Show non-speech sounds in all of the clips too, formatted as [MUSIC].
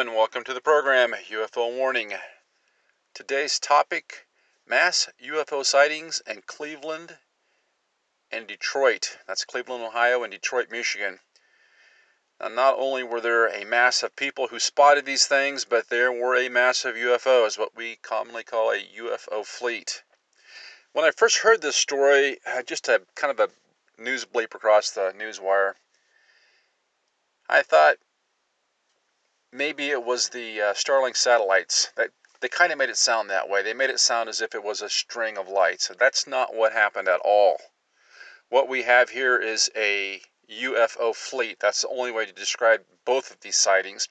and welcome to the program UFO Warning. Today's topic mass UFO sightings in Cleveland and Detroit. That's Cleveland, Ohio, and Detroit, Michigan. Now, not only were there a mass of people who spotted these things, but there were a mass of UFOs, what we commonly call a UFO fleet. When I first heard this story, just a kind of a news bleep across the news wire, I thought maybe it was the uh, Starlink satellites that they kind of made it sound that way. They made it sound as if it was a string of lights. That's not what happened at all. What we have here is a UFO fleet. That's the only way to describe both of these sightings.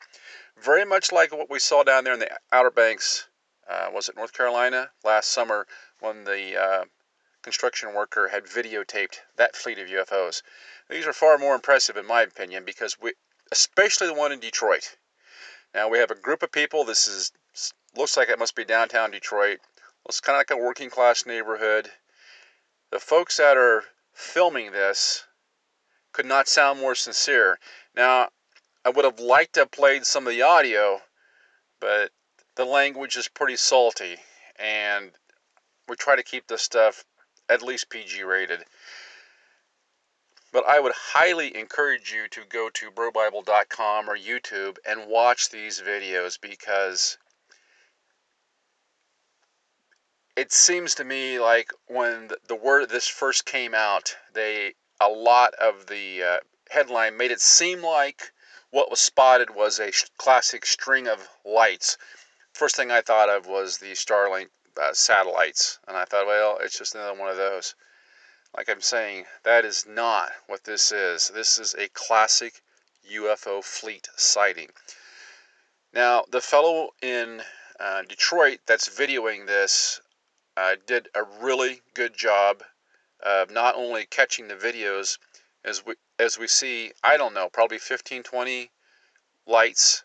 Very much like what we saw down there in the Outer Banks, uh, was it North Carolina, last summer when the uh, construction worker had videotaped that fleet of UFOs. These are far more impressive, in my opinion, because we, especially the one in Detroit. Now we have a group of people. This is looks like it must be downtown Detroit. Looks kind of like a working class neighborhood. The folks that are filming this could not sound more sincere. Now, I would have liked to have played some of the audio, but the language is pretty salty, and we try to keep this stuff at least PG rated. But I would highly encourage you to go to brobible.com or YouTube and watch these videos because it seems to me like when the word this first came out, they a lot of the uh, headline made it seem like what was spotted was a classic string of lights. First thing I thought of was the Starlink uh, satellites, and I thought, well, it's just another one of those. Like I'm saying, that is not what this is. This is a classic UFO fleet sighting. Now, the fellow in uh, Detroit that's videoing this uh, did a really good job of not only catching the videos as we as we see, I don't know, probably 15, 20 lights.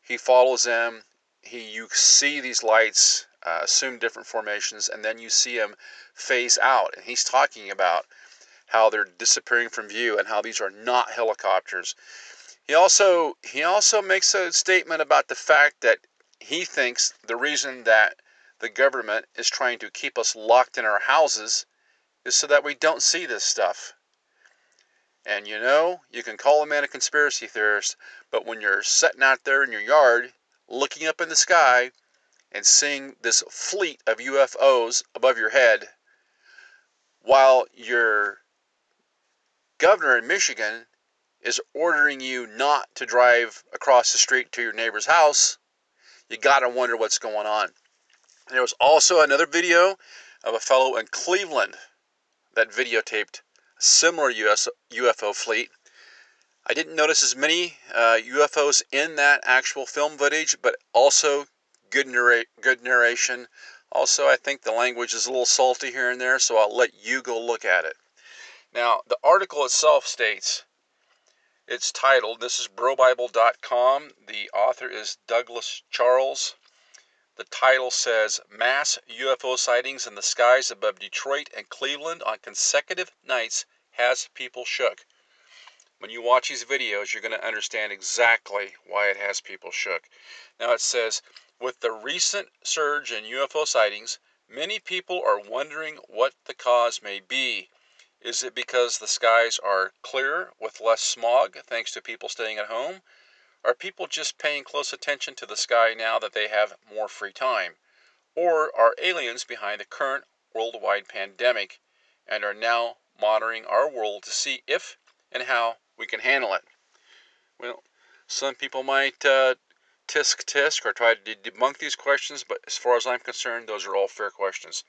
He follows them. He you see these lights uh, assume different formations, and then you see them phase out. And he's talking about how they're disappearing from view and how these are not helicopters. He also he also makes a statement about the fact that he thinks the reason that the government is trying to keep us locked in our houses is so that we don't see this stuff. And you know, you can call a man a conspiracy theorist, but when you're sitting out there in your yard looking up in the sky and seeing this fleet of UFOs above your head while your governor in Michigan is ordering you not to drive across the street to your neighbor's house, you got to wonder what's going on. There was also another video of a fellow in Cleveland that videotaped a similar US, UFO fleet. I didn't notice as many uh, UFOs in that actual film footage, but also good, narrate, good narration. Also, I think the language is a little salty here and there, so I'll let you go look at it. Now, the article itself states it's titled, this is brobible.com. The author is Douglas Charles. The title says Mass UFO sightings in the skies above Detroit and Cleveland on consecutive nights has people shook. When you watch these videos, you're going to understand exactly why it has people shook. Now it says with the recent surge in UFO sightings, many people are wondering what the cause may be. Is it because the skies are clearer with less smog thanks to people staying at home? Are people just paying close attention to the sky now that they have more free time? Or are aliens behind the current worldwide pandemic and are now monitoring our world to see if and how we can handle it? Well, some people might uh, tisk tisk or try to debunk these questions, but as far as I'm concerned, those are all fair questions.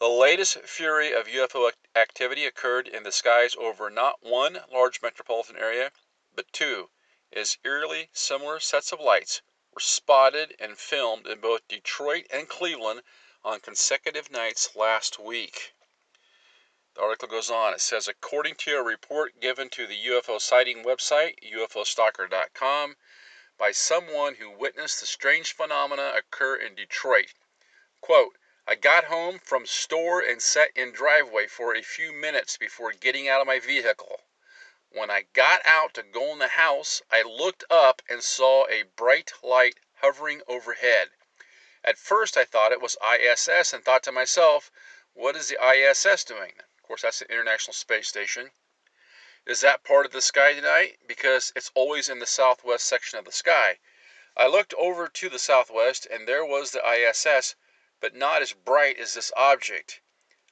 The latest fury of UFO activity occurred in the skies over not one large metropolitan area, but two, as eerily similar sets of lights were spotted and filmed in both Detroit and Cleveland on consecutive nights last week. The article goes on. It says, according to a report given to the UFO sighting website, ufostalker.com, by someone who witnessed the strange phenomena occur in Detroit. Quote, I got home from store and sat in driveway for a few minutes before getting out of my vehicle. When I got out to go in the house, I looked up and saw a bright light hovering overhead. At first I thought it was ISS and thought to myself, what is the ISS doing? Of course, that's the International Space Station. Is that part of the sky tonight? Because it's always in the southwest section of the sky. I looked over to the southwest and there was the ISS, but not as bright as this object.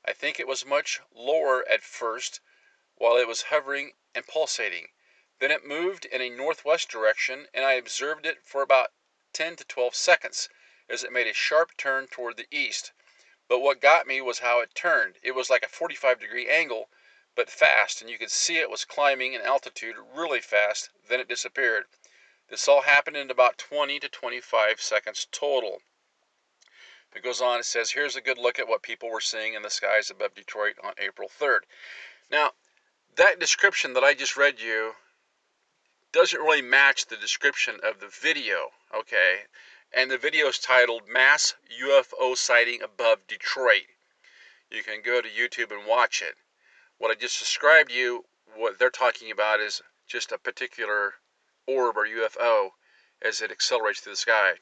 I think it was much lower at first while it was hovering and pulsating. Then it moved in a northwest direction and I observed it for about 10 to 12 seconds as it made a sharp turn toward the east. But what got me was how it turned. It was like a 45 degree angle, but fast, and you could see it was climbing in altitude really fast, then it disappeared. This all happened in about 20 to 25 seconds total. It goes on, it says, here's a good look at what people were seeing in the skies above Detroit on April 3rd. Now, that description that I just read you doesn't really match the description of the video, okay? And the video is titled Mass UFO Sighting Above Detroit. You can go to YouTube and watch it. What I just described to you, what they're talking about is just a particular orb or UFO as it accelerates through the sky.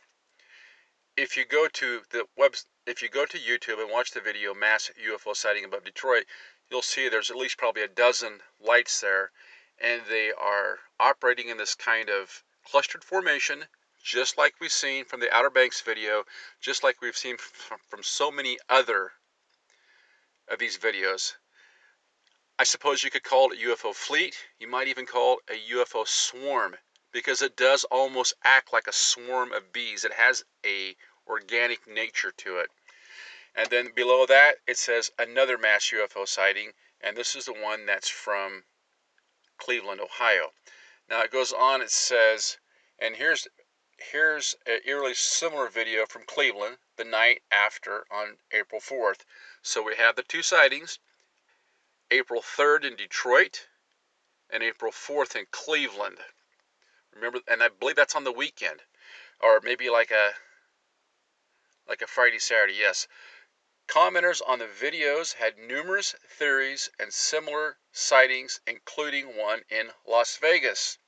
If you go to the web, if you go to YouTube and watch the video "Mass UFO Sighting Above Detroit," you'll see there's at least probably a dozen lights there, and they are operating in this kind of clustered formation, just like we've seen from the Outer Banks video, just like we've seen from, from so many other of these videos. I suppose you could call it a UFO fleet. You might even call it a UFO swarm because it does almost act like a swarm of bees. It has a organic nature to it. And then below that, it says another mass UFO sighting, and this is the one that's from Cleveland, Ohio. Now it goes on, it says, and here's here's an eerily similar video from Cleveland the night after on April 4th. So we have the two sightings, April 3rd in Detroit and April 4th in Cleveland. Remember, and I believe that's on the weekend, or maybe like a like a Friday, Saturday. Yes. Commenters on the videos had numerous theories and similar sightings, including one in Las Vegas.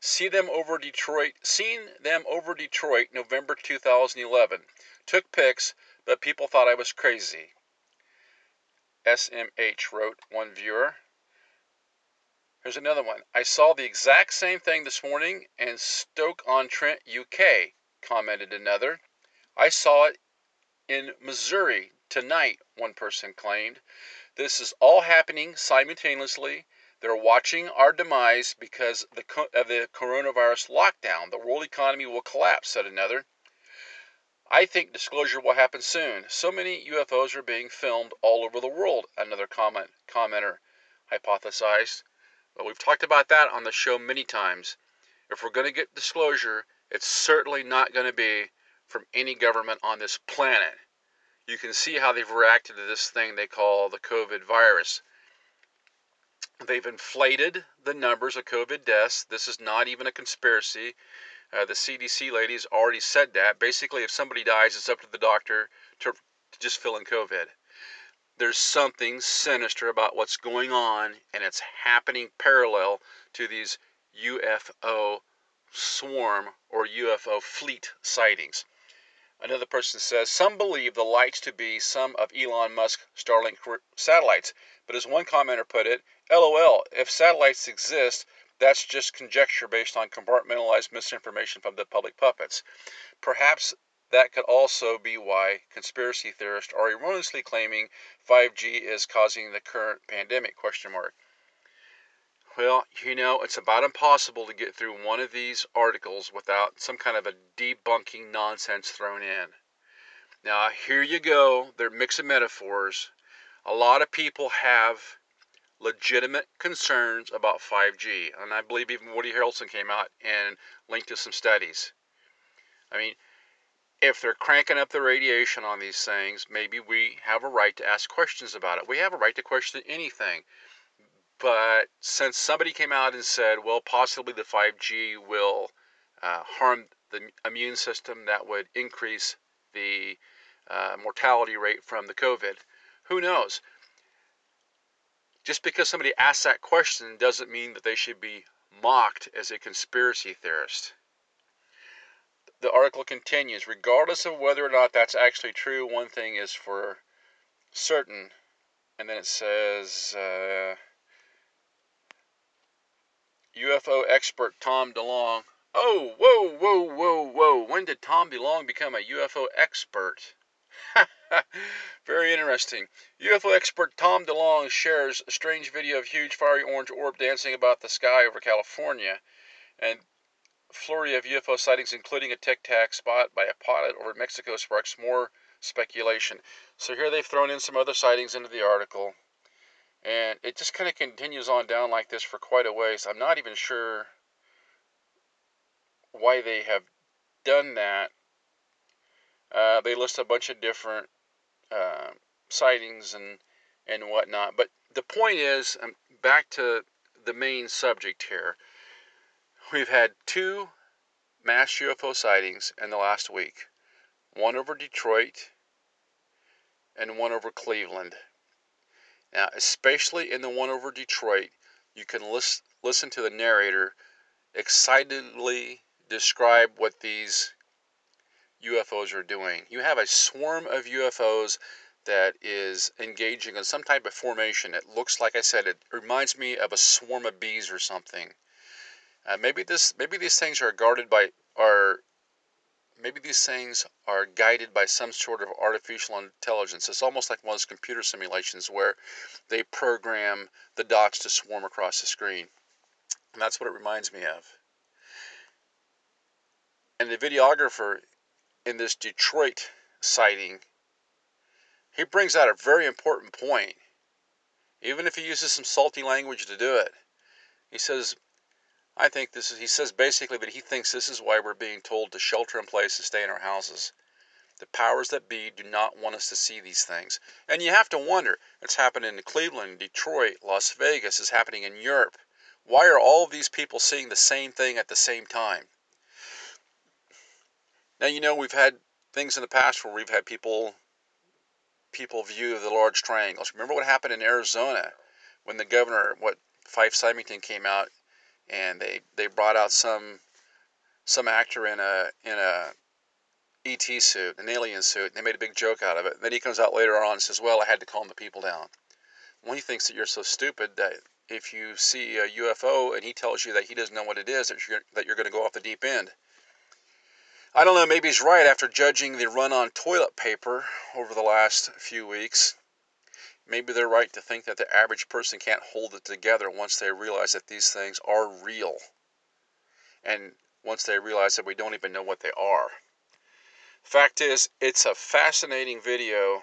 See them over Detroit. Seen them over Detroit, November 2011. Took pics, but people thought I was crazy. SMH wrote one viewer. Here's another one. I saw the exact same thing this morning in Stoke-on-Trent, UK, commented another. I saw it in Missouri tonight, one person claimed. This is all happening simultaneously. They're watching our demise because of the coronavirus lockdown. The world economy will collapse, said another. I think disclosure will happen soon. So many UFOs are being filmed all over the world, another comment commenter hypothesized. But we've talked about that on the show many times. If we're going to get disclosure, it's certainly not going to be from any government on this planet. You can see how they've reacted to this thing they call the COVID virus. They've inflated the numbers of COVID deaths. This is not even a conspiracy. Uh, the CDC ladies already said that. Basically, if somebody dies, it's up to the doctor to, to just fill in COVID there's something sinister about what's going on, and it's happening parallel to these UFO swarm or UFO fleet sightings. Another person says some believe the lights to be some of Elon Musk's Starlink satellites, but as one commenter put it, LOL, if satellites exist, that's just conjecture based on compartmentalized misinformation from the public puppets. Perhaps that could also be why conspiracy theorists are erroneously claiming 5G is causing the current pandemic question mark. Well, you know, it's about impossible to get through one of these articles without some kind of a debunking nonsense thrown in. Now, here you go. They're mixing metaphors. A lot of people have legitimate concerns about 5G, and I believe even Woody Harrelson came out and linked to some studies. I mean, if they're cranking up the radiation on these things, maybe we have a right to ask questions about it. We have a right to question anything. But since somebody came out and said, well, possibly the 5G will uh, harm the immune system, that would increase the uh, mortality rate from the COVID, who knows? Just because somebody asks that question doesn't mean that they should be mocked as a conspiracy theorist. The article continues regardless of whether or not that's actually true, one thing is for certain. And then it says uh, UFO expert Tom DeLonge. Oh, whoa, whoa, whoa, whoa. When did Tom DeLonge become a UFO expert? [LAUGHS] [LAUGHS] Very interesting. UFO expert Tom DeLonge shares a strange video of huge fiery orange orb dancing about the sky over California and flurry of UFO sightings, including a tic tac spot by a pilot over Mexico, sparks more speculation. So here they've thrown in some other sightings into the article, and it just kind of continues on down like this for quite a ways. I'm not even sure why they have done that. Uh, they list a bunch of different uh, sightings and and whatnot. But the point is, um, back to the main subject here. We've had two mass UFO sightings in the last week. One over Detroit and one over Cleveland. Now, especially in the one over Detroit, you can list, listen to the narrator excitedly describe what these UFOs are doing. You have a swarm of UFOs that is engaging in some type of formation. It looks like I said, it reminds me of a swarm of bees or something. Uh, maybe this, maybe these things are guarded by, are, maybe these things are guided by some sort of artificial intelligence. It's almost like one of those computer simulations where they program the dots to swarm across the screen. And that's what it reminds me of. And the videographer in this Detroit sighting, he brings out a very important point, even if he uses some salty language to do it. He says, I think this is, he says basically that he thinks this is why we're being told to shelter in place and stay in our houses. The powers that be do not want us to see these things. And you have to wonder, it's happening in Cleveland, Detroit, Las Vegas, it's happening in Europe. Why are all of these people seeing the same thing at the same time? Now you know we've had things in the past where we've had people people view the large triangles. Remember what happened in Arizona when the governor, what Fife Symington came out and they they brought out some some actor in a in a ET suit, an alien suit, and they made a big joke out of it. And then he comes out later on and says, "Well, I had to calm the people down." Well, he thinks that you're so stupid that if you see a UFO and he tells you that he doesn't know what it is, that you're, that you're going to go off the deep end. I don't know, maybe he's right after judging the run on toilet paper over the last few weeks. Maybe they're right to think that the average person can't hold it together once they realize that these things are real. And once they realize that we don't even know what they are. Fact is, it's a fascinating video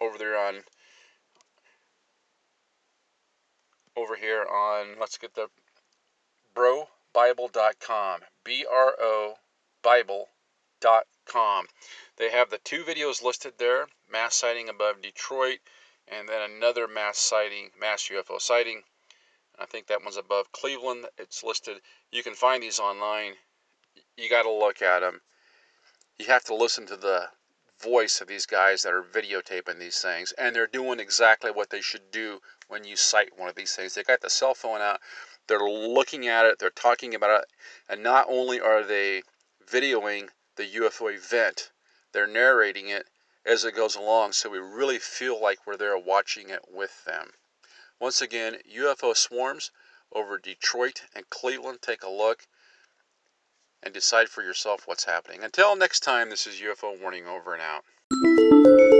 over there on over here on let's get the brobible.com. B R O Bible com. They have the two videos listed there mass sighting above Detroit, and then another mass sighting, mass UFO sighting. I think that one's above Cleveland. It's listed. You can find these online. You got to look at them. You have to listen to the voice of these guys that are videotaping these things, and they're doing exactly what they should do when you sight one of these things. They got the cell phone out, they're looking at it, they're talking about it, and not only are they videoing the UFO event. They're narrating it as it goes along, so we really feel like we're there watching it with them. Once again, UFO swarms over Detroit and Cleveland. Take a look and decide for yourself what's happening. Until next time, this is UFO Warning over and out.